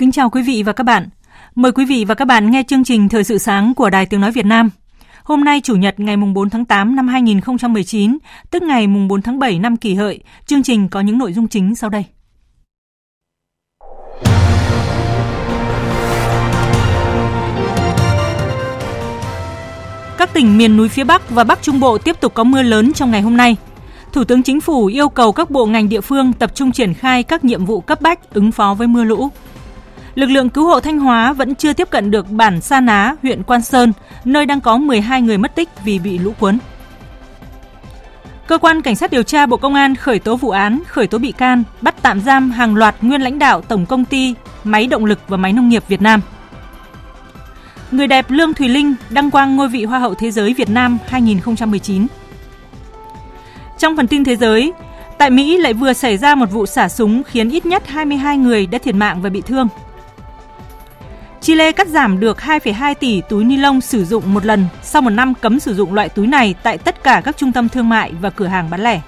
Kính chào quý vị và các bạn. Mời quý vị và các bạn nghe chương trình Thời sự sáng của Đài Tiếng Nói Việt Nam. Hôm nay Chủ nhật ngày 4 tháng 8 năm 2019, tức ngày 4 tháng 7 năm kỷ hợi, chương trình có những nội dung chính sau đây. Các tỉnh miền núi phía Bắc và Bắc Trung Bộ tiếp tục có mưa lớn trong ngày hôm nay. Thủ tướng Chính phủ yêu cầu các bộ ngành địa phương tập trung triển khai các nhiệm vụ cấp bách ứng phó với mưa lũ. Lực lượng cứu hộ Thanh Hóa vẫn chưa tiếp cận được bản Sa Ná, huyện Quan Sơn, nơi đang có 12 người mất tích vì bị lũ cuốn. Cơ quan Cảnh sát điều tra Bộ Công an khởi tố vụ án, khởi tố bị can, bắt tạm giam hàng loạt nguyên lãnh đạo Tổng công ty Máy động lực và Máy nông nghiệp Việt Nam. Người đẹp Lương Thùy Linh đăng quang ngôi vị Hoa hậu Thế giới Việt Nam 2019. Trong phần tin thế giới, tại Mỹ lại vừa xảy ra một vụ xả súng khiến ít nhất 22 người đã thiệt mạng và bị thương. Chile cắt giảm được 2,2 tỷ túi ni lông sử dụng một lần sau một năm cấm sử dụng loại túi này tại tất cả các trung tâm thương mại và cửa hàng bán lẻ.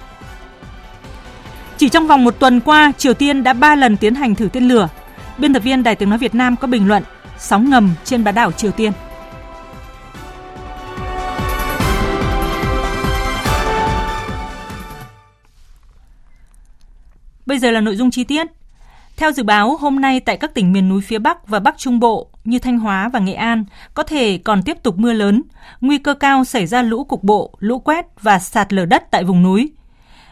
Chỉ trong vòng một tuần qua, Triều Tiên đã 3 lần tiến hành thử tên lửa. Biên tập viên Đài Tiếng Nói Việt Nam có bình luận sóng ngầm trên bán đảo Triều Tiên. Bây giờ là nội dung chi tiết. Theo dự báo, hôm nay tại các tỉnh miền núi phía Bắc và Bắc Trung Bộ như Thanh Hóa và Nghệ An có thể còn tiếp tục mưa lớn, nguy cơ cao xảy ra lũ cục bộ, lũ quét và sạt lở đất tại vùng núi.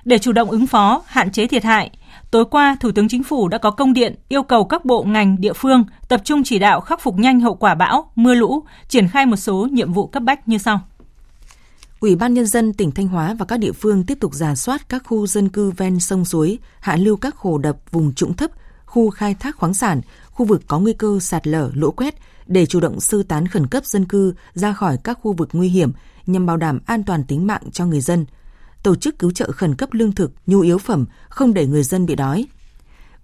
Để chủ động ứng phó, hạn chế thiệt hại, tối qua Thủ tướng Chính phủ đã có công điện yêu cầu các bộ ngành địa phương tập trung chỉ đạo khắc phục nhanh hậu quả bão, mưa lũ, triển khai một số nhiệm vụ cấp bách như sau. Ủy ban Nhân dân tỉnh Thanh Hóa và các địa phương tiếp tục giả soát các khu dân cư ven sông suối, hạ lưu các hồ đập vùng trũng thấp, khu khai thác khoáng sản, khu vực có nguy cơ sạt lở, lũ quét để chủ động sơ tán khẩn cấp dân cư ra khỏi các khu vực nguy hiểm nhằm bảo đảm an toàn tính mạng cho người dân. Tổ chức cứu trợ khẩn cấp lương thực, nhu yếu phẩm không để người dân bị đói.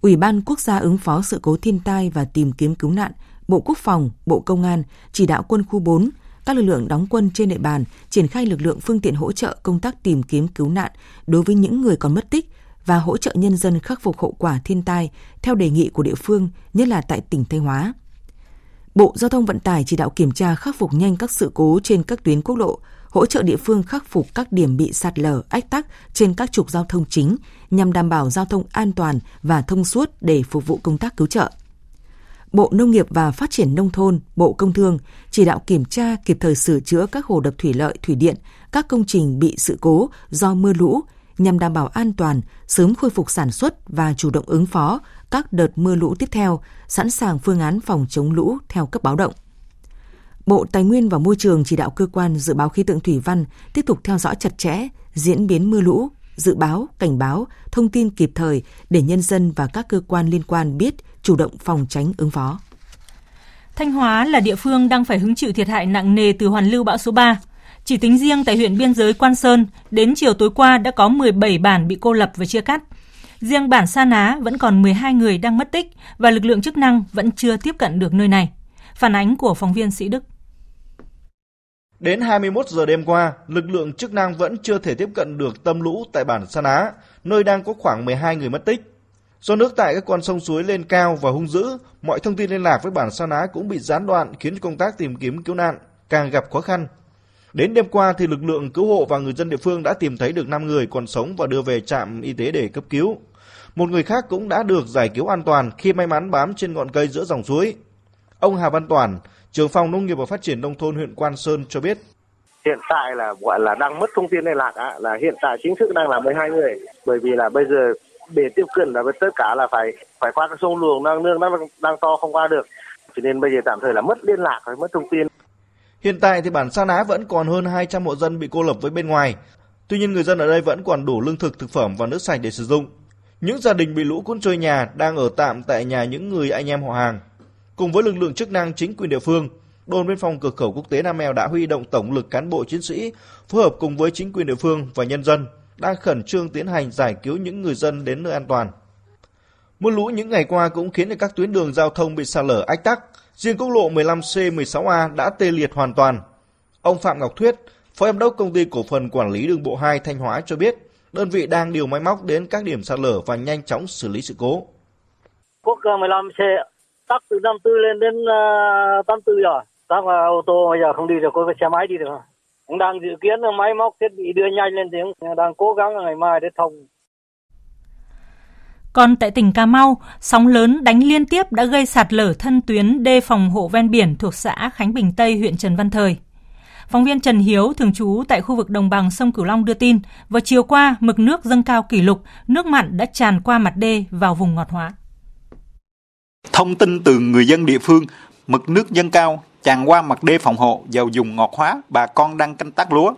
Ủy ban Quốc gia ứng phó sự cố thiên tai và tìm kiếm cứu nạn, Bộ Quốc phòng, Bộ Công an chỉ đạo quân khu 4, các lực lượng đóng quân trên địa bàn triển khai lực lượng phương tiện hỗ trợ công tác tìm kiếm cứu nạn đối với những người còn mất tích và hỗ trợ nhân dân khắc phục hậu quả thiên tai theo đề nghị của địa phương, nhất là tại tỉnh Thanh Hóa. Bộ Giao thông Vận tải chỉ đạo kiểm tra khắc phục nhanh các sự cố trên các tuyến quốc lộ, hỗ trợ địa phương khắc phục các điểm bị sạt lở, ách tắc trên các trục giao thông chính nhằm đảm bảo giao thông an toàn và thông suốt để phục vụ công tác cứu trợ. Bộ Nông nghiệp và Phát triển Nông thôn, Bộ Công Thương chỉ đạo kiểm tra kịp thời sửa chữa các hồ đập thủy lợi, thủy điện, các công trình bị sự cố do mưa lũ nhằm đảm bảo an toàn, sớm khôi phục sản xuất và chủ động ứng phó các đợt mưa lũ tiếp theo, sẵn sàng phương án phòng chống lũ theo cấp báo động. Bộ Tài nguyên và Môi trường chỉ đạo cơ quan dự báo khí tượng thủy văn tiếp tục theo dõi chặt chẽ diễn biến mưa lũ, dự báo, cảnh báo, thông tin kịp thời để nhân dân và các cơ quan liên quan biết chủ động phòng tránh ứng phó. Thanh Hóa là địa phương đang phải hứng chịu thiệt hại nặng nề từ hoàn lưu bão số 3. Chỉ tính riêng tại huyện biên giới Quan Sơn, đến chiều tối qua đã có 17 bản bị cô lập và chia cắt. Riêng bản Sa Ná vẫn còn 12 người đang mất tích và lực lượng chức năng vẫn chưa tiếp cận được nơi này. Phản ánh của phóng viên Sĩ Đức. Đến 21 giờ đêm qua, lực lượng chức năng vẫn chưa thể tiếp cận được tâm lũ tại bản Sa Ná, nơi đang có khoảng 12 người mất tích. Do nước tại các con sông suối lên cao và hung dữ, mọi thông tin liên lạc với bản Sa Ná cũng bị gián đoạn khiến công tác tìm kiếm cứu nạn càng gặp khó khăn. Đến đêm qua thì lực lượng cứu hộ và người dân địa phương đã tìm thấy được 5 người còn sống và đưa về trạm y tế để cấp cứu. Một người khác cũng đã được giải cứu an toàn khi may mắn bám trên ngọn cây giữa dòng suối. Ông Hà Văn Toàn, trưởng phòng nông nghiệp và phát triển nông thôn huyện Quan Sơn cho biết. Hiện tại là gọi là đang mất thông tin liên lạc là hiện tại chính thức đang là 12 người bởi vì là bây giờ để tiếp cận là tất cả là phải phải qua cái sông luồng đang nương đang đang to không qua được cho nên bây giờ tạm thời là mất liên lạc mất thông tin Hiện tại thì bản Sa Ná vẫn còn hơn 200 hộ dân bị cô lập với bên ngoài. Tuy nhiên người dân ở đây vẫn còn đủ lương thực, thực phẩm và nước sạch để sử dụng. Những gia đình bị lũ cuốn trôi nhà đang ở tạm tại nhà những người anh em họ hàng. Cùng với lực lượng chức năng chính quyền địa phương, đồn biên phòng cửa khẩu quốc tế Nam Mèo đã huy động tổng lực cán bộ chiến sĩ phối hợp cùng với chính quyền địa phương và nhân dân đang khẩn trương tiến hành giải cứu những người dân đến nơi an toàn. Mưa lũ những ngày qua cũng khiến cho các tuyến đường giao thông bị sạt lở ách tắc. Riêng quốc lộ 15C, 16A đã tê liệt hoàn toàn. Ông Phạm Ngọc Thuyết, Phó Giám đốc Công ty Cổ phần Quản lý Đường bộ 2 Thanh Hóa cho biết, đơn vị đang điều máy móc đến các điểm sạt lở và nhanh chóng xử lý sự cố. Quốc ờ, 15C tắc từ 54 lên đến ờ, 84 rồi. Các ô tô bây giờ không đi được, có xe máy đi được. Cũng đang dự kiến máy móc thiết bị đưa nhanh lên tiếng, đang cố gắng ngày mai để thông còn tại tỉnh Cà Mau, sóng lớn đánh liên tiếp đã gây sạt lở thân tuyến đê phòng hộ ven biển thuộc xã Khánh Bình Tây, huyện Trần Văn Thời. Phóng viên Trần Hiếu, thường trú tại khu vực đồng bằng sông Cửu Long đưa tin, vào chiều qua, mực nước dâng cao kỷ lục, nước mặn đã tràn qua mặt đê vào vùng ngọt hóa. Thông tin từ người dân địa phương, mực nước dâng cao tràn qua mặt đê phòng hộ vào vùng ngọt hóa, bà con đang canh tác lúa.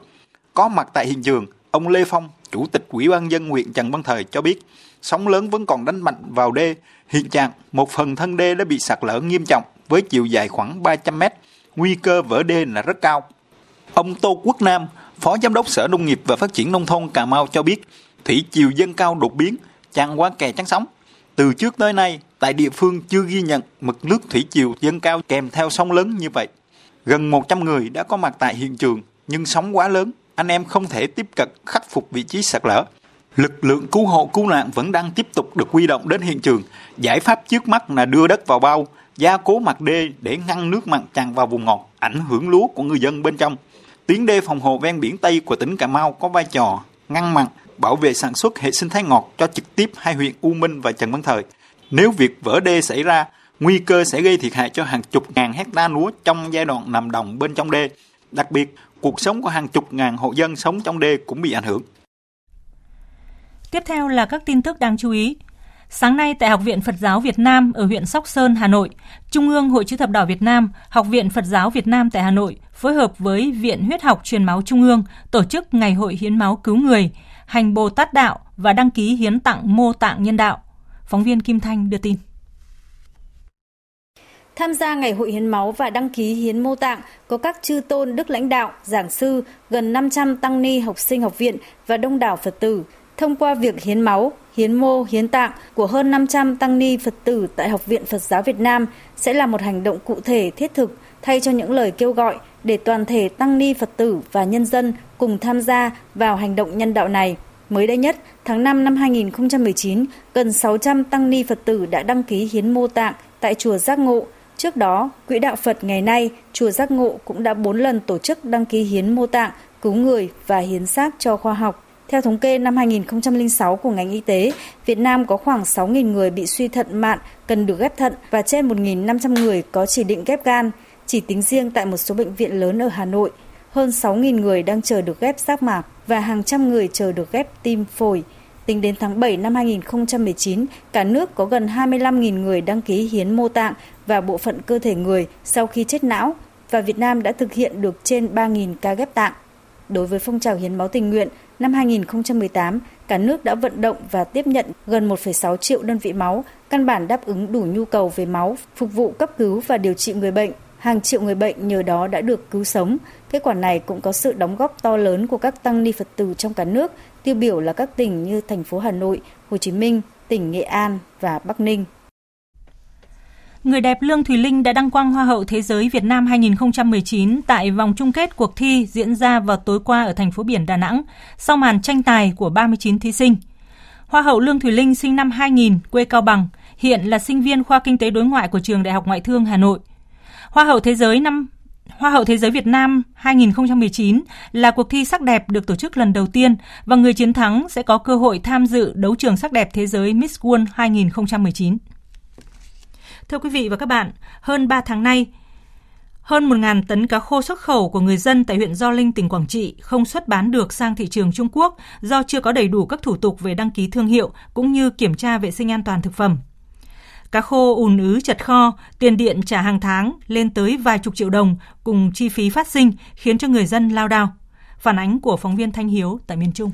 Có mặt tại hiện trường, ông Lê Phong, Chủ tịch Ủy ban dân huyện Trần Văn Thời cho biết, sóng lớn vẫn còn đánh mạnh vào đê. Hiện trạng, một phần thân đê đã bị sạt lở nghiêm trọng với chiều dài khoảng 300 mét. Nguy cơ vỡ đê là rất cao. Ông Tô Quốc Nam, Phó Giám đốc Sở Nông nghiệp và Phát triển Nông thôn Cà Mau cho biết, thủy chiều dâng cao đột biến, chặn qua kè chắn sóng. Từ trước tới nay, tại địa phương chưa ghi nhận mực nước thủy chiều dâng cao kèm theo sóng lớn như vậy. Gần 100 người đã có mặt tại hiện trường, nhưng sóng quá lớn, anh em không thể tiếp cận khắc phục vị trí sạt lở. Lực lượng cứu hộ cứu nạn vẫn đang tiếp tục được huy động đến hiện trường. Giải pháp trước mắt là đưa đất vào bao, gia cố mặt đê để ngăn nước mặn tràn vào vùng ngọt, ảnh hưởng lúa của người dân bên trong. Tuyến đê phòng hộ ven biển Tây của tỉnh Cà Mau có vai trò ngăn mặn, bảo vệ sản xuất hệ sinh thái ngọt cho trực tiếp hai huyện U Minh và Trần Văn Thời. Nếu việc vỡ đê xảy ra, nguy cơ sẽ gây thiệt hại cho hàng chục ngàn hecta lúa trong giai đoạn nằm đồng bên trong đê. Đặc biệt, cuộc sống của hàng chục ngàn hộ dân sống trong đê cũng bị ảnh hưởng. Tiếp theo là các tin tức đáng chú ý. Sáng nay tại Học viện Phật giáo Việt Nam ở huyện Sóc Sơn, Hà Nội, Trung ương Hội chữ thập đỏ Việt Nam, Học viện Phật giáo Việt Nam tại Hà Nội phối hợp với Viện Huyết học Truyền máu Trung ương tổ chức Ngày hội hiến máu cứu người, hành Bồ Tát đạo và đăng ký hiến tặng mô tạng nhân đạo. Phóng viên Kim Thanh đưa tin. Tham gia ngày hội hiến máu và đăng ký hiến mô tạng có các chư tôn đức lãnh đạo, giảng sư, gần 500 tăng ni học sinh học viện và đông đảo Phật tử, thông qua việc hiến máu, hiến mô, hiến tạng của hơn 500 tăng ni Phật tử tại Học viện Phật giáo Việt Nam sẽ là một hành động cụ thể thiết thực thay cho những lời kêu gọi để toàn thể tăng ni Phật tử và nhân dân cùng tham gia vào hành động nhân đạo này. Mới đây nhất, tháng 5 năm 2019, gần 600 tăng ni Phật tử đã đăng ký hiến mô tạng tại chùa Giác Ngộ. Trước đó, Quỹ đạo Phật ngày nay, chùa Giác Ngộ cũng đã 4 lần tổ chức đăng ký hiến mô tạng, cứu người và hiến xác cho khoa học. Theo thống kê năm 2006 của ngành y tế, Việt Nam có khoảng 6.000 người bị suy thận mạn cần được ghép thận và trên 1.500 người có chỉ định ghép gan. Chỉ tính riêng tại một số bệnh viện lớn ở Hà Nội, hơn 6.000 người đang chờ được ghép giác mạc và hàng trăm người chờ được ghép tim phổi. Tính đến tháng 7 năm 2019, cả nước có gần 25.000 người đăng ký hiến mô tạng và bộ phận cơ thể người sau khi chết não và Việt Nam đã thực hiện được trên 3.000 ca ghép tạng. Đối với phong trào hiến máu tình nguyện, năm 2018, cả nước đã vận động và tiếp nhận gần 1,6 triệu đơn vị máu, căn bản đáp ứng đủ nhu cầu về máu, phục vụ cấp cứu và điều trị người bệnh. Hàng triệu người bệnh nhờ đó đã được cứu sống. Kết quả này cũng có sự đóng góp to lớn của các tăng ni Phật tử trong cả nước, tiêu biểu là các tỉnh như thành phố Hà Nội, Hồ Chí Minh, tỉnh Nghệ An và Bắc Ninh. Người đẹp Lương Thùy Linh đã đăng quang Hoa hậu Thế giới Việt Nam 2019 tại vòng chung kết cuộc thi diễn ra vào tối qua ở thành phố biển Đà Nẵng, sau màn tranh tài của 39 thí sinh. Hoa hậu Lương Thùy Linh sinh năm 2000, quê Cao Bằng, hiện là sinh viên khoa Kinh tế đối ngoại của trường Đại học Ngoại thương Hà Nội. Hoa hậu Thế giới năm Hoa hậu Thế giới Việt Nam 2019 là cuộc thi sắc đẹp được tổ chức lần đầu tiên và người chiến thắng sẽ có cơ hội tham dự đấu trường sắc đẹp thế giới Miss World 2019. Thưa quý vị và các bạn, hơn 3 tháng nay, Hơn 1.000 tấn cá khô xuất khẩu của người dân tại huyện Gio Linh, tỉnh Quảng Trị không xuất bán được sang thị trường Trung Quốc do chưa có đầy đủ các thủ tục về đăng ký thương hiệu cũng như kiểm tra vệ sinh an toàn thực phẩm. Cá khô ùn ứ chật kho, tiền điện trả hàng tháng lên tới vài chục triệu đồng cùng chi phí phát sinh khiến cho người dân lao đao. Phản ánh của phóng viên Thanh Hiếu tại miền Trung.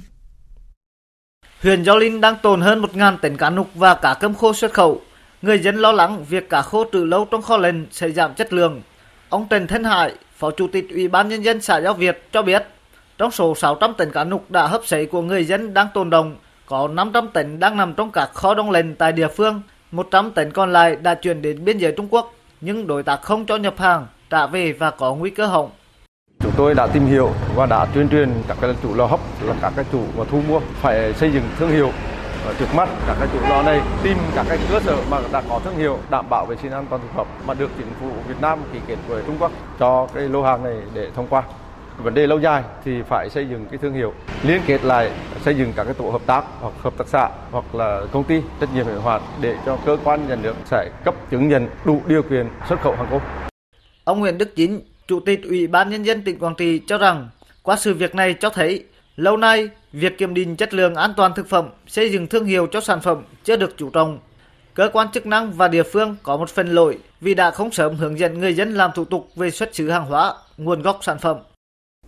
Huyện Gio Linh đang tồn hơn 1.000 tấn cá nục và cá cơm khô xuất khẩu. Người dân lo lắng việc cá khô trữ lâu trong kho lạnh sẽ giảm chất lượng. Ông Trần Thân Hải, Phó Chủ tịch Ủy ban Nhân dân xã Giao Việt cho biết, trong số 600 tấn cá nục đã hấp sấy của người dân đang tồn động, có 500 tấn đang nằm trong các kho đông lạnh tại địa phương, 100 tấn còn lại đã chuyển đến biên giới Trung Quốc, nhưng đối tác không cho nhập hàng, trả về và có nguy cơ hỏng. Chúng tôi đã tìm hiểu và đã tuyên truyền các cái chủ lò hấp là các cái chủ mà thu mua phải xây dựng thương hiệu ở trước mắt các cái chủ lò này tìm các cái cơ sở mà đã có thương hiệu đảm bảo vệ sinh an toàn thực phẩm mà được chính phủ Việt Nam ký kết với Trung Quốc cho cái lô hàng này để thông qua vấn đề lâu dài thì phải xây dựng cái thương hiệu liên kết lại xây dựng các cái tổ hợp tác hoặc hợp tác xã hoặc là công ty trách nhiệm hữu hạn để cho cơ quan nhà nước sẽ cấp chứng nhận đủ điều kiện xuất khẩu hàng không Ông Nguyễn Đức Chính, Chủ tịch Ủy ban Nhân dân tỉnh Quảng Trị cho rằng qua sự việc này cho thấy lâu nay việc kiểm định chất lượng an toàn thực phẩm, xây dựng thương hiệu cho sản phẩm chưa được chú trọng. Cơ quan chức năng và địa phương có một phần lỗi vì đã không sớm hướng dẫn người dân làm thủ tục về xuất xứ hàng hóa, nguồn gốc sản phẩm.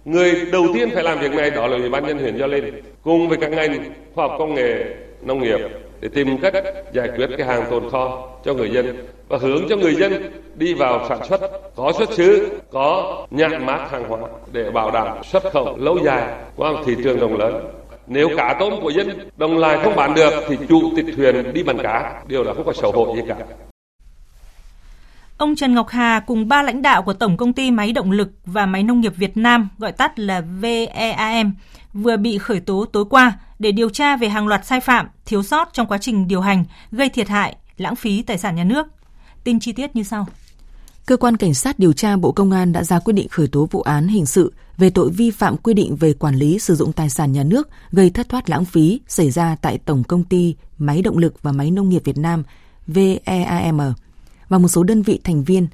Người đầu tiên phải làm việc này đó là Ủy ban nhân huyện Gio Linh cùng với các ngành khoa học công nghệ, nông nghiệp để tìm cách giải quyết cái hàng tồn kho cho người dân và hướng cho người dân đi vào sản xuất có xuất xứ, có nhãn mát hàng hóa để bảo đảm xuất khẩu lâu dài qua thị trường rộng lớn. Nếu cá tôm của dân đồng lại không bán được thì chủ tịch thuyền đi bán cá, điều đó không có xấu hổ gì cả. Ông Trần Ngọc Hà cùng ba lãnh đạo của Tổng công ty Máy động lực và Máy nông nghiệp Việt Nam, gọi tắt là VEAM, vừa bị khởi tố tối qua để điều tra về hàng loạt sai phạm, thiếu sót trong quá trình điều hành, gây thiệt hại, lãng phí tài sản nhà nước. Tin chi tiết như sau. Cơ quan Cảnh sát điều tra Bộ Công an đã ra quyết định khởi tố vụ án hình sự về tội vi phạm quy định về quản lý sử dụng tài sản nhà nước gây thất thoát lãng phí xảy ra tại Tổng Công ty Máy Động lực và Máy Nông nghiệp Việt Nam VEAM và một số đơn vị thành viên.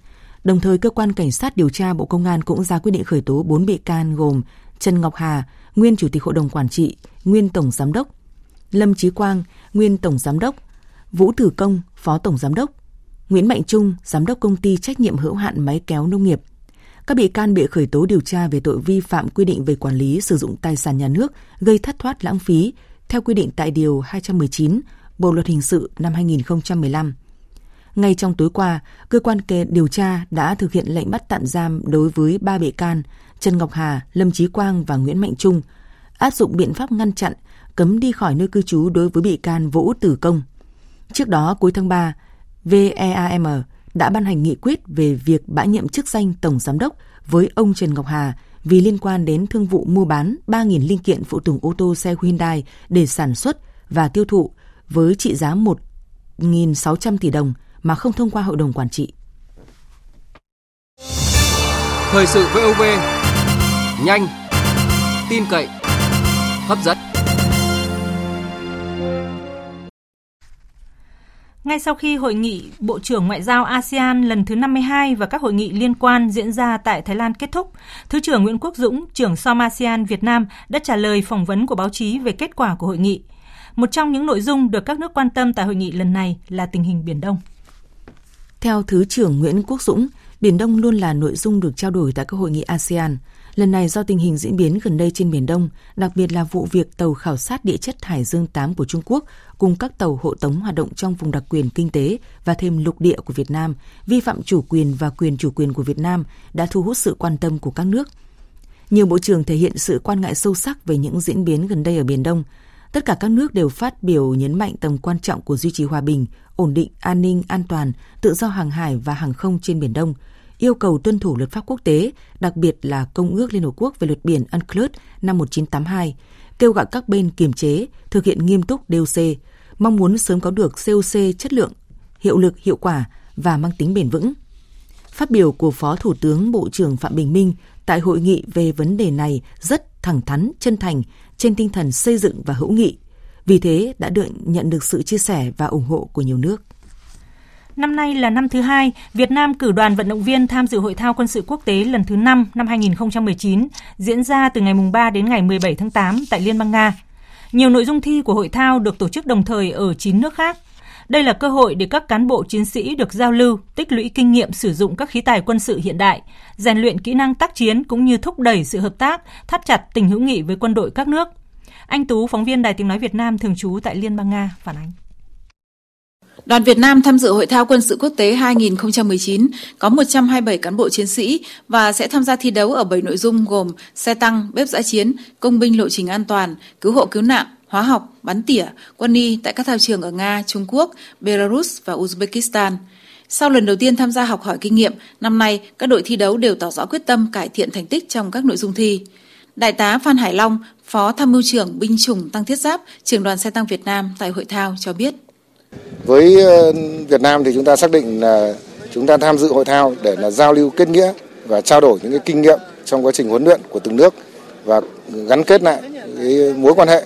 Đồng thời, Cơ quan Cảnh sát điều tra Bộ Công an cũng ra quyết định khởi tố 4 bị can gồm Trần Ngọc Hà, nguyên Chủ tịch Hội đồng Quản trị, nguyên Tổng Giám đốc, Lâm Chí Quang, nguyên Tổng Giám đốc, Vũ Tử Công, Phó Tổng Giám đốc, Nguyễn Mạnh Trung, Giám đốc Công ty Trách nhiệm hữu hạn Máy kéo Nông nghiệp. Các bị can bị khởi tố điều tra về tội vi phạm quy định về quản lý sử dụng tài sản nhà nước gây thất thoát lãng phí theo quy định tại Điều 219 Bộ Luật Hình sự năm 2015. Ngay trong tối qua, cơ quan kê điều tra đã thực hiện lệnh bắt tạm giam đối với ba bị can Trần Ngọc Hà, Lâm Chí Quang và Nguyễn Mạnh Trung, áp dụng biện pháp ngăn chặn, cấm đi khỏi nơi cư trú đối với bị can Vũ Tử Công. Trước đó, cuối tháng 3, VEAM đã ban hành nghị quyết về việc bãi nhiệm chức danh Tổng Giám đốc với ông Trần Ngọc Hà vì liên quan đến thương vụ mua bán 3.000 linh kiện phụ tùng ô tô xe Hyundai để sản xuất và tiêu thụ với trị giá 1.600 tỷ đồng mà không thông qua hội đồng quản trị. Thời sự VOV nhanh, tin cậy, hấp dẫn. Ngay sau khi hội nghị Bộ trưởng Ngoại giao ASEAN lần thứ 52 và các hội nghị liên quan diễn ra tại Thái Lan kết thúc, Thứ trưởng Nguyễn Quốc Dũng, trưởng SOM ASEAN Việt Nam đã trả lời phỏng vấn của báo chí về kết quả của hội nghị. Một trong những nội dung được các nước quan tâm tại hội nghị lần này là tình hình Biển Đông. Theo Thứ trưởng Nguyễn Quốc Dũng, Biển Đông luôn là nội dung được trao đổi tại các hội nghị ASEAN. Lần này do tình hình diễn biến gần đây trên Biển Đông, đặc biệt là vụ việc tàu khảo sát địa chất Hải Dương 8 của Trung Quốc cùng các tàu hộ tống hoạt động trong vùng đặc quyền kinh tế và thêm lục địa của Việt Nam, vi phạm chủ quyền và quyền chủ quyền của Việt Nam đã thu hút sự quan tâm của các nước. Nhiều bộ trưởng thể hiện sự quan ngại sâu sắc về những diễn biến gần đây ở Biển Đông. Tất cả các nước đều phát biểu nhấn mạnh tầm quan trọng của duy trì hòa bình, ổn định, an ninh, an toàn, tự do hàng hải và hàng không trên Biển Đông, yêu cầu tuân thủ luật pháp quốc tế, đặc biệt là Công ước Liên Hợp Quốc về luật biển UNCLOS năm 1982, kêu gọi các bên kiềm chế, thực hiện nghiêm túc DOC, mong muốn sớm có được COC chất lượng, hiệu lực, hiệu quả và mang tính bền vững. Phát biểu của Phó Thủ tướng Bộ trưởng Phạm Bình Minh tại hội nghị về vấn đề này rất thẳng thắn, chân thành, trên tinh thần xây dựng và hữu nghị. Vì thế đã được nhận được sự chia sẻ và ủng hộ của nhiều nước. Năm nay là năm thứ hai, Việt Nam cử đoàn vận động viên tham dự hội thao quân sự quốc tế lần thứ 5 năm 2019, diễn ra từ ngày 3 đến ngày 17 tháng 8 tại Liên bang Nga. Nhiều nội dung thi của hội thao được tổ chức đồng thời ở 9 nước khác. Đây là cơ hội để các cán bộ chiến sĩ được giao lưu, tích lũy kinh nghiệm sử dụng các khí tài quân sự hiện đại, rèn luyện kỹ năng tác chiến cũng như thúc đẩy sự hợp tác, thắt chặt tình hữu nghị với quân đội các nước. Anh Tú, phóng viên Đài Tiếng Nói Việt Nam thường trú tại Liên bang Nga, phản ánh. Đoàn Việt Nam tham dự Hội thao quân sự quốc tế 2019 có 127 cán bộ chiến sĩ và sẽ tham gia thi đấu ở 7 nội dung gồm xe tăng, bếp giã chiến, công binh lộ trình an toàn, cứu hộ cứu nạn, hóa học, bắn tỉa, quân y tại các thao trường ở Nga, Trung Quốc, Belarus và Uzbekistan. Sau lần đầu tiên tham gia học hỏi kinh nghiệm, năm nay các đội thi đấu đều tỏ rõ quyết tâm cải thiện thành tích trong các nội dung thi. Đại tá Phan Hải Long, Phó Tham mưu trưởng binh chủng tăng thiết giáp, trưởng đoàn xe tăng Việt Nam tại hội thao cho biết. Với ờ, Việt Nam thì chúng ta xác định là chúng ta tham dự hội thao để là giao lưu kết nghĩa và trao đổi những cái kinh nghiệm trong quá trình huấn luyện của từng nước và gắn kết lại cái mối quan hệ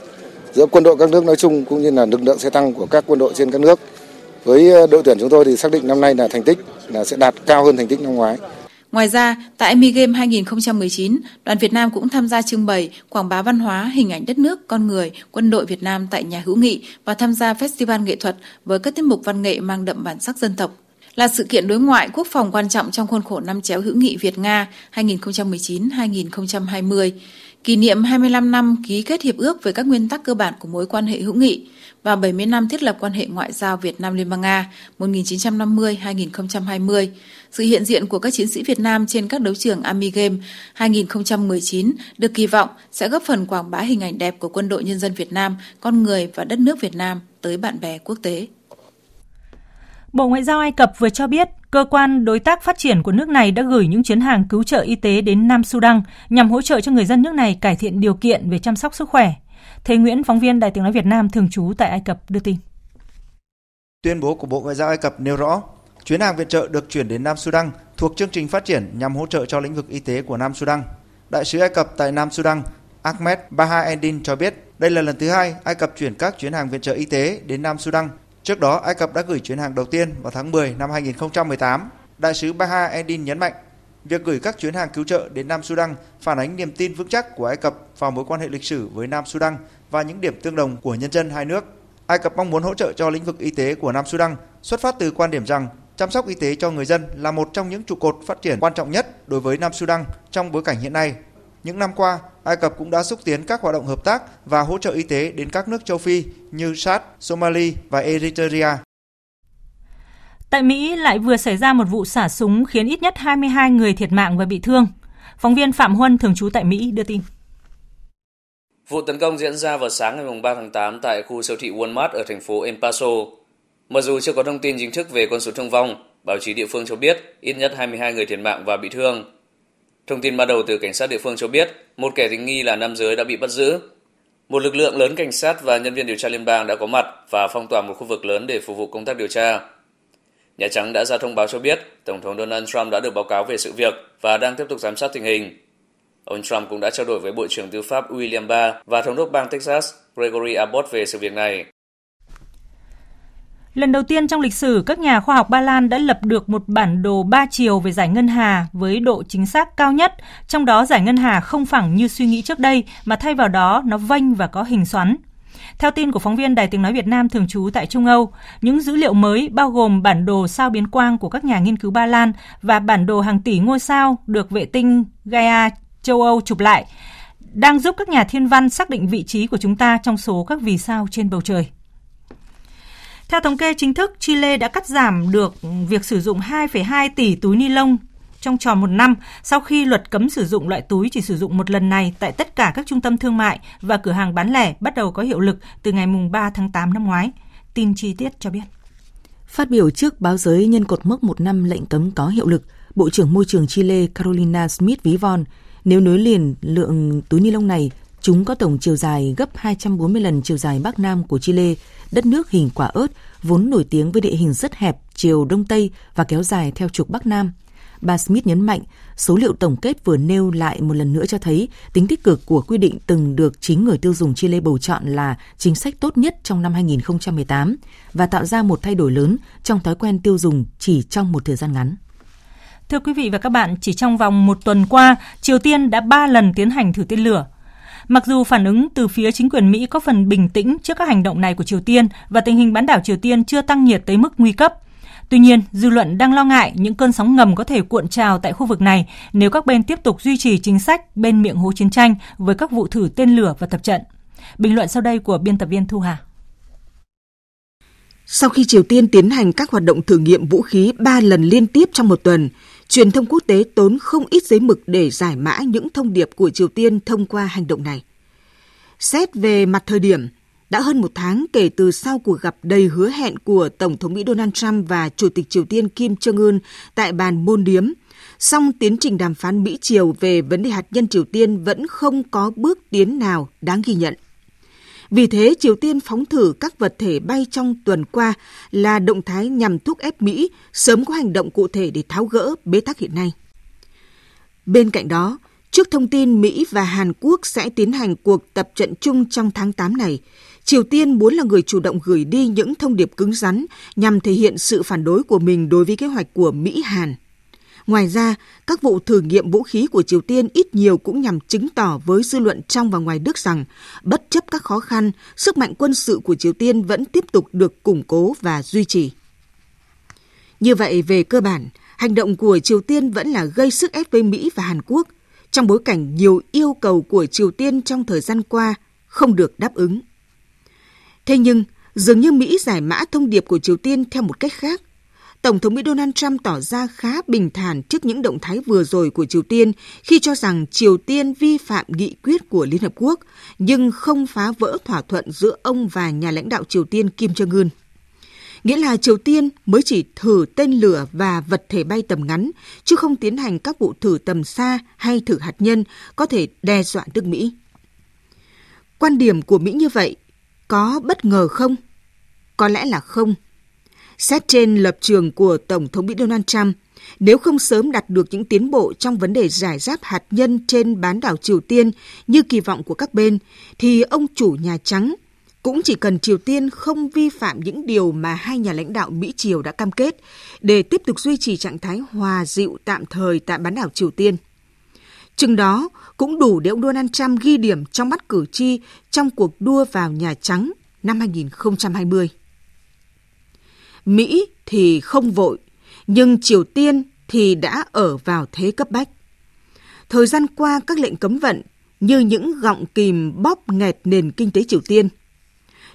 giữa quân đội các nước nói chung cũng như là lực lượng xe tăng của các quân đội trên các nước. Với ờ, đội tuyển chúng tôi thì xác định năm nay là thành tích là sẽ đạt cao hơn thành tích năm ngoái. Ngoài ra, tại Mi Game 2019, đoàn Việt Nam cũng tham gia trưng bày, quảng bá văn hóa, hình ảnh đất nước, con người, quân đội Việt Nam tại nhà hữu nghị và tham gia festival nghệ thuật với các tiết mục văn nghệ mang đậm bản sắc dân tộc. Là sự kiện đối ngoại quốc phòng quan trọng trong khuôn khổ năm chéo hữu nghị Việt-Nga 2019-2020 kỷ niệm 25 năm ký kết hiệp ước về các nguyên tắc cơ bản của mối quan hệ hữu nghị và 70 năm thiết lập quan hệ ngoại giao Việt Nam Liên bang Nga 1950-2020. Sự hiện diện của các chiến sĩ Việt Nam trên các đấu trường Army Game 2019 được kỳ vọng sẽ góp phần quảng bá hình ảnh đẹp của quân đội nhân dân Việt Nam, con người và đất nước Việt Nam tới bạn bè quốc tế. Bộ Ngoại giao Ai Cập vừa cho biết cơ quan đối tác phát triển của nước này đã gửi những chuyến hàng cứu trợ y tế đến Nam Sudan nhằm hỗ trợ cho người dân nước này cải thiện điều kiện về chăm sóc sức khỏe. Thế Nguyễn, phóng viên Đài tiếng nói Việt Nam thường trú tại Ai Cập đưa tin. Tuyên bố của Bộ Ngoại giao Ai Cập nêu rõ, chuyến hàng viện trợ được chuyển đến Nam Sudan thuộc chương trình phát triển nhằm hỗ trợ cho lĩnh vực y tế của Nam Sudan. Đại sứ Ai Cập tại Nam Sudan, Ahmed Bahaeddin cho biết đây là lần thứ hai Ai Cập chuyển các chuyến hàng viện trợ y tế đến Nam Sudan Trước đó, Ai Cập đã gửi chuyến hàng đầu tiên vào tháng 10 năm 2018. Đại sứ Baha Edin nhấn mạnh, việc gửi các chuyến hàng cứu trợ đến Nam Sudan phản ánh niềm tin vững chắc của Ai Cập vào mối quan hệ lịch sử với Nam Sudan và những điểm tương đồng của nhân dân hai nước. Ai Cập mong muốn hỗ trợ cho lĩnh vực y tế của Nam Sudan xuất phát từ quan điểm rằng chăm sóc y tế cho người dân là một trong những trụ cột phát triển quan trọng nhất đối với Nam Sudan trong bối cảnh hiện nay những năm qua, Ai Cập cũng đã xúc tiến các hoạt động hợp tác và hỗ trợ y tế đến các nước châu Phi như Chad, Somalia và Eritrea. Tại Mỹ lại vừa xảy ra một vụ xả súng khiến ít nhất 22 người thiệt mạng và bị thương. Phóng viên Phạm Huân thường trú tại Mỹ đưa tin. Vụ tấn công diễn ra vào sáng ngày 3 tháng 8 tại khu siêu thị Walmart ở thành phố El Paso. Mặc dù chưa có thông tin chính thức về con số thương vong, báo chí địa phương cho biết ít nhất 22 người thiệt mạng và bị thương. Thông tin ban đầu từ cảnh sát địa phương cho biết, một kẻ tình nghi là nam giới đã bị bắt giữ. Một lực lượng lớn cảnh sát và nhân viên điều tra liên bang đã có mặt và phong tỏa một khu vực lớn để phục vụ công tác điều tra. Nhà Trắng đã ra thông báo cho biết Tổng thống Donald Trump đã được báo cáo về sự việc và đang tiếp tục giám sát tình hình. Ông Trump cũng đã trao đổi với Bộ trưởng Tư pháp William Barr và Thống đốc bang Texas Gregory Abbott về sự việc này. Lần đầu tiên trong lịch sử, các nhà khoa học Ba Lan đã lập được một bản đồ ba chiều về giải ngân hà với độ chính xác cao nhất, trong đó giải ngân hà không phẳng như suy nghĩ trước đây, mà thay vào đó nó vênh và có hình xoắn. Theo tin của phóng viên Đài Tiếng Nói Việt Nam thường trú tại Trung Âu, những dữ liệu mới bao gồm bản đồ sao biến quang của các nhà nghiên cứu Ba Lan và bản đồ hàng tỷ ngôi sao được vệ tinh Gaia châu Âu chụp lại, đang giúp các nhà thiên văn xác định vị trí của chúng ta trong số các vì sao trên bầu trời. Theo thống kê chính thức, Chile đã cắt giảm được việc sử dụng 2,2 tỷ túi ni lông trong tròn một năm sau khi luật cấm sử dụng loại túi chỉ sử dụng một lần này tại tất cả các trung tâm thương mại và cửa hàng bán lẻ bắt đầu có hiệu lực từ ngày 3 tháng 8 năm ngoái. Tin chi tiết cho biết. Phát biểu trước báo giới nhân cột mốc một năm lệnh cấm có hiệu lực, Bộ trưởng Môi trường Chile Carolina Smith ví von nếu nối liền lượng túi ni lông này, chúng có tổng chiều dài gấp 240 lần chiều dài Bắc Nam của Chile đất nước hình quả ớt, vốn nổi tiếng với địa hình rất hẹp, chiều đông tây và kéo dài theo trục Bắc Nam. Bà Smith nhấn mạnh, số liệu tổng kết vừa nêu lại một lần nữa cho thấy tính tích cực của quy định từng được chính người tiêu dùng Chile bầu chọn là chính sách tốt nhất trong năm 2018 và tạo ra một thay đổi lớn trong thói quen tiêu dùng chỉ trong một thời gian ngắn. Thưa quý vị và các bạn, chỉ trong vòng một tuần qua, Triều Tiên đã ba lần tiến hành thử tên lửa. Mặc dù phản ứng từ phía chính quyền Mỹ có phần bình tĩnh trước các hành động này của Triều Tiên và tình hình bán đảo Triều Tiên chưa tăng nhiệt tới mức nguy cấp, Tuy nhiên, dư luận đang lo ngại những cơn sóng ngầm có thể cuộn trào tại khu vực này nếu các bên tiếp tục duy trì chính sách bên miệng hố chiến tranh với các vụ thử tên lửa và tập trận. Bình luận sau đây của biên tập viên Thu Hà. Sau khi Triều Tiên tiến hành các hoạt động thử nghiệm vũ khí 3 lần liên tiếp trong một tuần, truyền thông quốc tế tốn không ít giấy mực để giải mã những thông điệp của Triều Tiên thông qua hành động này. Xét về mặt thời điểm, đã hơn một tháng kể từ sau cuộc gặp đầy hứa hẹn của Tổng thống Mỹ Donald Trump và Chủ tịch Triều Tiên Kim Jong-un tại bàn môn điếm, song tiến trình đàm phán Mỹ-Triều về vấn đề hạt nhân Triều Tiên vẫn không có bước tiến nào đáng ghi nhận. Vì thế, Triều Tiên phóng thử các vật thể bay trong tuần qua là động thái nhằm thúc ép Mỹ sớm có hành động cụ thể để tháo gỡ bế tắc hiện nay. Bên cạnh đó, trước thông tin Mỹ và Hàn Quốc sẽ tiến hành cuộc tập trận chung trong tháng 8 này, Triều Tiên muốn là người chủ động gửi đi những thông điệp cứng rắn nhằm thể hiện sự phản đối của mình đối với kế hoạch của Mỹ-Hàn. Ngoài ra, các vụ thử nghiệm vũ khí của Triều Tiên ít nhiều cũng nhằm chứng tỏ với dư luận trong và ngoài nước rằng, bất chấp các khó khăn, sức mạnh quân sự của Triều Tiên vẫn tiếp tục được củng cố và duy trì. Như vậy, về cơ bản, hành động của Triều Tiên vẫn là gây sức ép với Mỹ và Hàn Quốc, trong bối cảnh nhiều yêu cầu của Triều Tiên trong thời gian qua không được đáp ứng. Thế nhưng, dường như Mỹ giải mã thông điệp của Triều Tiên theo một cách khác. Tổng thống Mỹ Donald Trump tỏ ra khá bình thản trước những động thái vừa rồi của Triều Tiên khi cho rằng Triều Tiên vi phạm nghị quyết của Liên Hợp Quốc, nhưng không phá vỡ thỏa thuận giữa ông và nhà lãnh đạo Triều Tiên Kim Jong-un. Nghĩa là Triều Tiên mới chỉ thử tên lửa và vật thể bay tầm ngắn, chứ không tiến hành các vụ thử tầm xa hay thử hạt nhân có thể đe dọa nước Mỹ. Quan điểm của Mỹ như vậy có bất ngờ không? Có lẽ là không. Xét trên lập trường của Tổng thống Mỹ Donald Trump, nếu không sớm đạt được những tiến bộ trong vấn đề giải giáp hạt nhân trên bán đảo Triều Tiên như kỳ vọng của các bên, thì ông chủ Nhà Trắng cũng chỉ cần Triều Tiên không vi phạm những điều mà hai nhà lãnh đạo Mỹ-Triều đã cam kết để tiếp tục duy trì trạng thái hòa dịu tạm thời tại bán đảo Triều Tiên. Chừng đó cũng đủ để ông Donald Trump ghi điểm trong mắt cử tri trong cuộc đua vào Nhà Trắng năm 2020. Mỹ thì không vội, nhưng Triều Tiên thì đã ở vào thế cấp bách. Thời gian qua các lệnh cấm vận như những gọng kìm bóp nghẹt nền kinh tế Triều Tiên.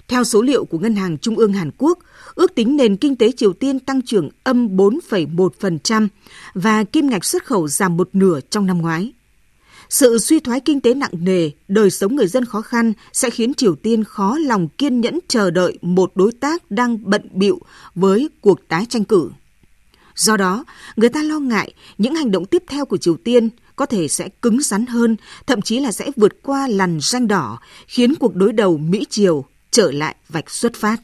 Theo số liệu của Ngân hàng Trung ương Hàn Quốc, ước tính nền kinh tế Triều Tiên tăng trưởng âm 4,1% và kim ngạch xuất khẩu giảm một nửa trong năm ngoái. Sự suy thoái kinh tế nặng nề, đời sống người dân khó khăn sẽ khiến Triều Tiên khó lòng kiên nhẫn chờ đợi một đối tác đang bận bịu với cuộc tái tranh cử. Do đó, người ta lo ngại những hành động tiếp theo của Triều Tiên có thể sẽ cứng rắn hơn, thậm chí là sẽ vượt qua lằn ranh đỏ, khiến cuộc đối đầu Mỹ-Triều trở lại vạch xuất phát.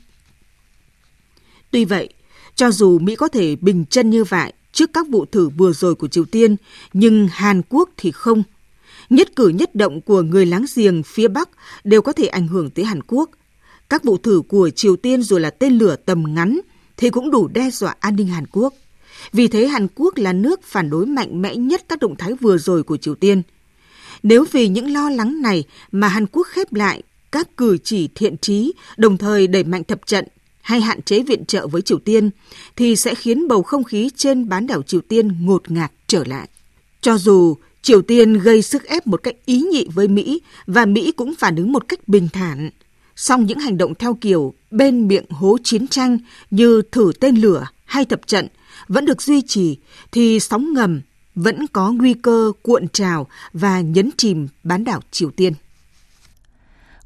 Tuy vậy, cho dù Mỹ có thể bình chân như vậy trước các vụ thử vừa rồi của Triều Tiên, nhưng Hàn Quốc thì không – Nhất cử nhất động của người láng giềng phía Bắc đều có thể ảnh hưởng tới Hàn Quốc. Các vụ thử của Triều Tiên rồi là tên lửa tầm ngắn thì cũng đủ đe dọa an ninh Hàn Quốc. Vì thế Hàn Quốc là nước phản đối mạnh mẽ nhất các động thái vừa rồi của Triều Tiên. Nếu vì những lo lắng này mà Hàn Quốc khép lại các cử chỉ thiện trí, đồng thời đẩy mạnh thập trận hay hạn chế viện trợ với Triều Tiên, thì sẽ khiến bầu không khí trên bán đảo Triều Tiên ngột ngạt trở lại. Cho dù Triều Tiên gây sức ép một cách ý nhị với Mỹ và Mỹ cũng phản ứng một cách bình thản. Song những hành động theo kiểu bên miệng hố chiến tranh như thử tên lửa hay tập trận vẫn được duy trì thì sóng ngầm vẫn có nguy cơ cuộn trào và nhấn chìm bán đảo Triều Tiên.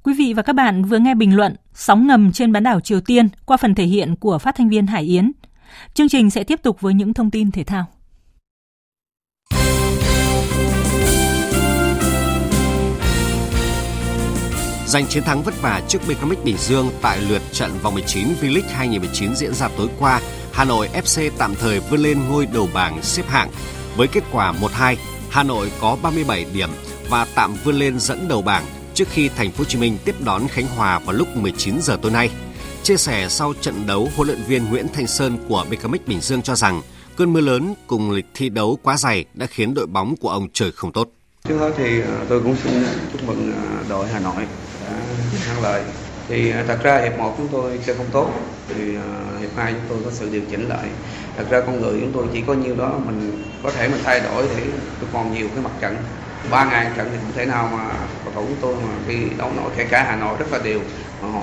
Quý vị và các bạn vừa nghe bình luận Sóng ngầm trên bán đảo Triều Tiên qua phần thể hiện của phát thanh viên Hải Yến. Chương trình sẽ tiếp tục với những thông tin thể thao. Giành chiến thắng vất vả trước BKMX Bình Dương tại lượt trận vòng 19 V-League 2019 diễn ra tối qua, Hà Nội FC tạm thời vươn lên ngôi đầu bảng xếp hạng. Với kết quả 1-2, Hà Nội có 37 điểm và tạm vươn lên dẫn đầu bảng trước khi Thành phố Hồ Chí Minh tiếp đón Khánh Hòa vào lúc 19 giờ tối nay. Chia sẻ sau trận đấu, huấn luyện viên Nguyễn Thanh Sơn của BKMX Bình Dương cho rằng cơn mưa lớn cùng lịch thi đấu quá dày đã khiến đội bóng của ông trời không tốt. Trước hết thì à, tôi cũng xin chúc mừng à, đội Hà Nội đã thắng lợi. Thì à, thật ra hiệp 1 chúng tôi chơi không tốt, thì hiệp 2 chúng tôi có sự điều chỉnh lại. Thật ra con người chúng tôi chỉ có nhiêu đó mình có thể mình thay đổi để còn nhiều cái mặt trận ba ngày trận thì không thể nào mà cầu thủ chúng tôi mà đi đấu nổi kể cả Hà Nội rất là đều mà họ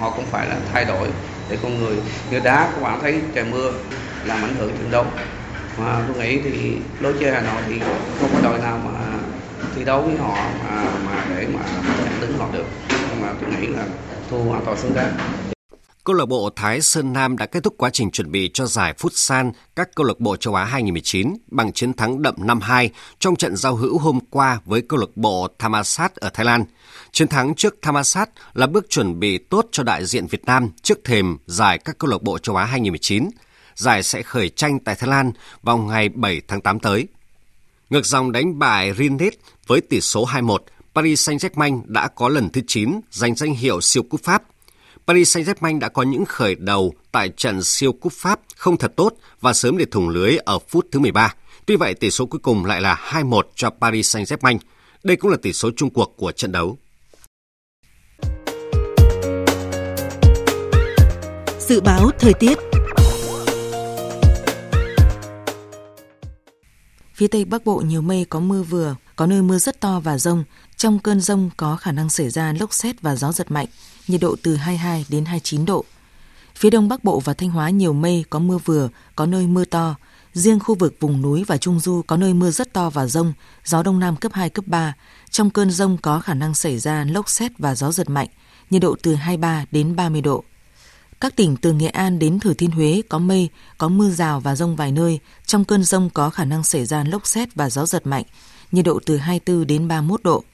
họ cũng phải là thay đổi để con người như đá các bạn thấy trời mưa làm ảnh hưởng trận đấu mà tôi nghĩ thì lối chơi Hà Nội thì không có đội nào mà thi đấu với họ mà mà để mà chặn đứng họ được nhưng mà tôi nghĩ là thua hoàn toàn xứng đáng Câu lạc bộ Thái Sơn Nam đã kết thúc quá trình chuẩn bị cho giải Futsal các câu lạc bộ châu Á 2019 bằng chiến thắng đậm 5-2 trong trận giao hữu hôm qua với câu lạc bộ Thammasat ở Thái Lan. Chiến thắng trước Thammasat là bước chuẩn bị tốt cho đại diện Việt Nam trước thềm giải các câu lạc bộ châu Á 2019. Giải sẽ khởi tranh tại Thái Lan vào ngày 7 tháng 8 tới. Ngược dòng đánh bại Rinnet với tỷ số 2-1, Paris Saint-Germain đã có lần thứ 9 giành danh hiệu siêu cúp Pháp Paris Saint-Germain đã có những khởi đầu tại trận siêu cúp Pháp không thật tốt và sớm để thủng lưới ở phút thứ 13. Tuy vậy, tỷ số cuối cùng lại là 2-1 cho Paris Saint-Germain. Đây cũng là tỷ số chung cuộc của trận đấu. Dự báo thời tiết Phía Tây Bắc Bộ nhiều mây có mưa vừa, có nơi mưa rất to và rông. Trong cơn rông có khả năng xảy ra lốc xét và gió giật mạnh nhiệt độ từ 22 đến 29 độ. Phía đông bắc bộ và Thanh Hóa nhiều mây, có mưa vừa, có nơi mưa to. Riêng khu vực vùng núi và Trung Du có nơi mưa rất to và rông, gió đông nam cấp 2, cấp 3. Trong cơn rông có khả năng xảy ra lốc xét và gió giật mạnh, nhiệt độ từ 23 đến 30 độ. Các tỉnh từ Nghệ An đến Thừa Thiên Huế có mây, có mưa rào và rông vài nơi. Trong cơn rông có khả năng xảy ra lốc xét và gió giật mạnh, nhiệt độ từ 24 đến 31 độ.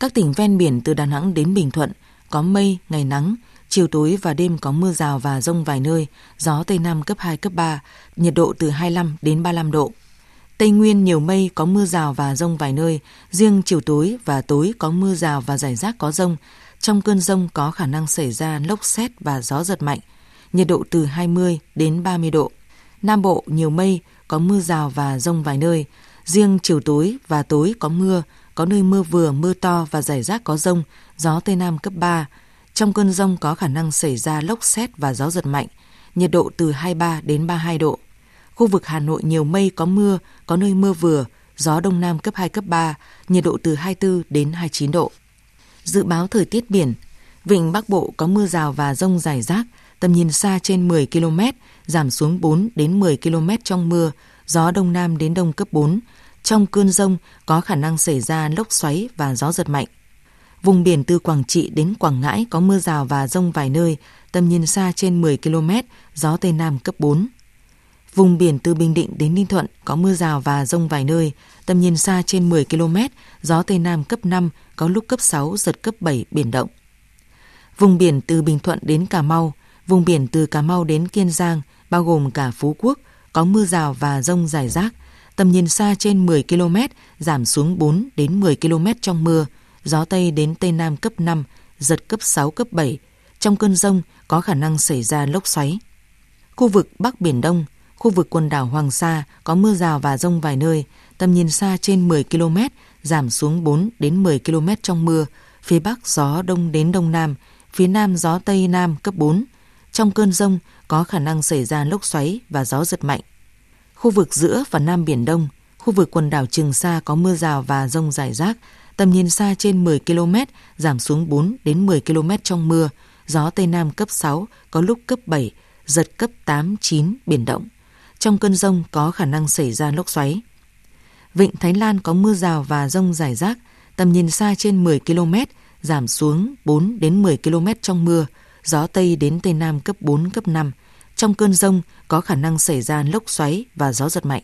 Các tỉnh ven biển từ Đà Nẵng đến Bình Thuận có mây, ngày nắng, chiều tối và đêm có mưa rào và rông vài nơi, gió Tây Nam cấp 2, cấp 3, nhiệt độ từ 25 đến 35 độ. Tây Nguyên nhiều mây, có mưa rào và rông vài nơi, riêng chiều tối và tối có mưa rào và rải rác có rông. Trong cơn rông có khả năng xảy ra lốc xét và gió giật mạnh, nhiệt độ từ 20 đến 30 độ. Nam Bộ nhiều mây, có mưa rào và rông vài nơi, riêng chiều tối và tối có mưa, có nơi mưa vừa, mưa to và rải rác có rông, gió Tây Nam cấp 3. Trong cơn rông có khả năng xảy ra lốc xét và gió giật mạnh, nhiệt độ từ 23 đến 32 độ. Khu vực Hà Nội nhiều mây có mưa, có nơi mưa vừa, gió Đông Nam cấp 2, cấp 3, nhiệt độ từ 24 đến 29 độ. Dự báo thời tiết biển, Vịnh Bắc Bộ có mưa rào và rông rải rác, tầm nhìn xa trên 10 km, giảm xuống 4 đến 10 km trong mưa, gió Đông Nam đến Đông cấp 4, trong cơn rông có khả năng xảy ra lốc xoáy và gió giật mạnh. Vùng biển từ Quảng Trị đến Quảng Ngãi có mưa rào và rông vài nơi, tầm nhìn xa trên 10 km, gió Tây Nam cấp 4. Vùng biển từ Bình Định đến Ninh Thuận có mưa rào và rông vài nơi, tầm nhìn xa trên 10 km, gió Tây Nam cấp 5, có lúc cấp 6, giật cấp 7, biển động. Vùng biển từ Bình Thuận đến Cà Mau, vùng biển từ Cà Mau đến Kiên Giang, bao gồm cả Phú Quốc, có mưa rào và rông rải rác, tầm nhìn xa trên 10 km, giảm xuống 4 đến 10 km trong mưa, gió Tây đến Tây Nam cấp 5, giật cấp 6, cấp 7. Trong cơn rông có khả năng xảy ra lốc xoáy. Khu vực Bắc Biển Đông, khu vực quần đảo Hoàng Sa có mưa rào và rông vài nơi, tầm nhìn xa trên 10 km, giảm xuống 4 đến 10 km trong mưa, phía Bắc gió Đông đến Đông Nam, phía Nam gió Tây Nam cấp 4. Trong cơn rông có khả năng xảy ra lốc xoáy và gió giật mạnh. Khu vực giữa và Nam Biển Đông, khu vực quần đảo Trường Sa có mưa rào và rông rải rác, tầm nhìn xa trên 10 km, giảm xuống 4 đến 10 km trong mưa, gió Tây Nam cấp 6, có lúc cấp 7, giật cấp 8, 9, biển động. Trong cơn rông có khả năng xảy ra lốc xoáy. Vịnh Thái Lan có mưa rào và rông rải rác, tầm nhìn xa trên 10 km, giảm xuống 4 đến 10 km trong mưa, gió Tây đến Tây Nam cấp 4, cấp 5. Trong cơn rông có khả năng xảy ra lốc xoáy và gió giật mạnh.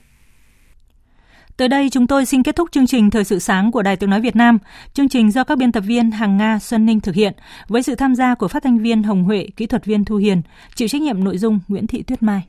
Tới đây chúng tôi xin kết thúc chương trình Thời sự sáng của Đài Tiếng Nói Việt Nam. Chương trình do các biên tập viên Hằng Nga, Xuân Ninh thực hiện với sự tham gia của phát thanh viên Hồng Huệ, kỹ thuật viên Thu Hiền, chịu trách nhiệm nội dung Nguyễn Thị Tuyết Mai.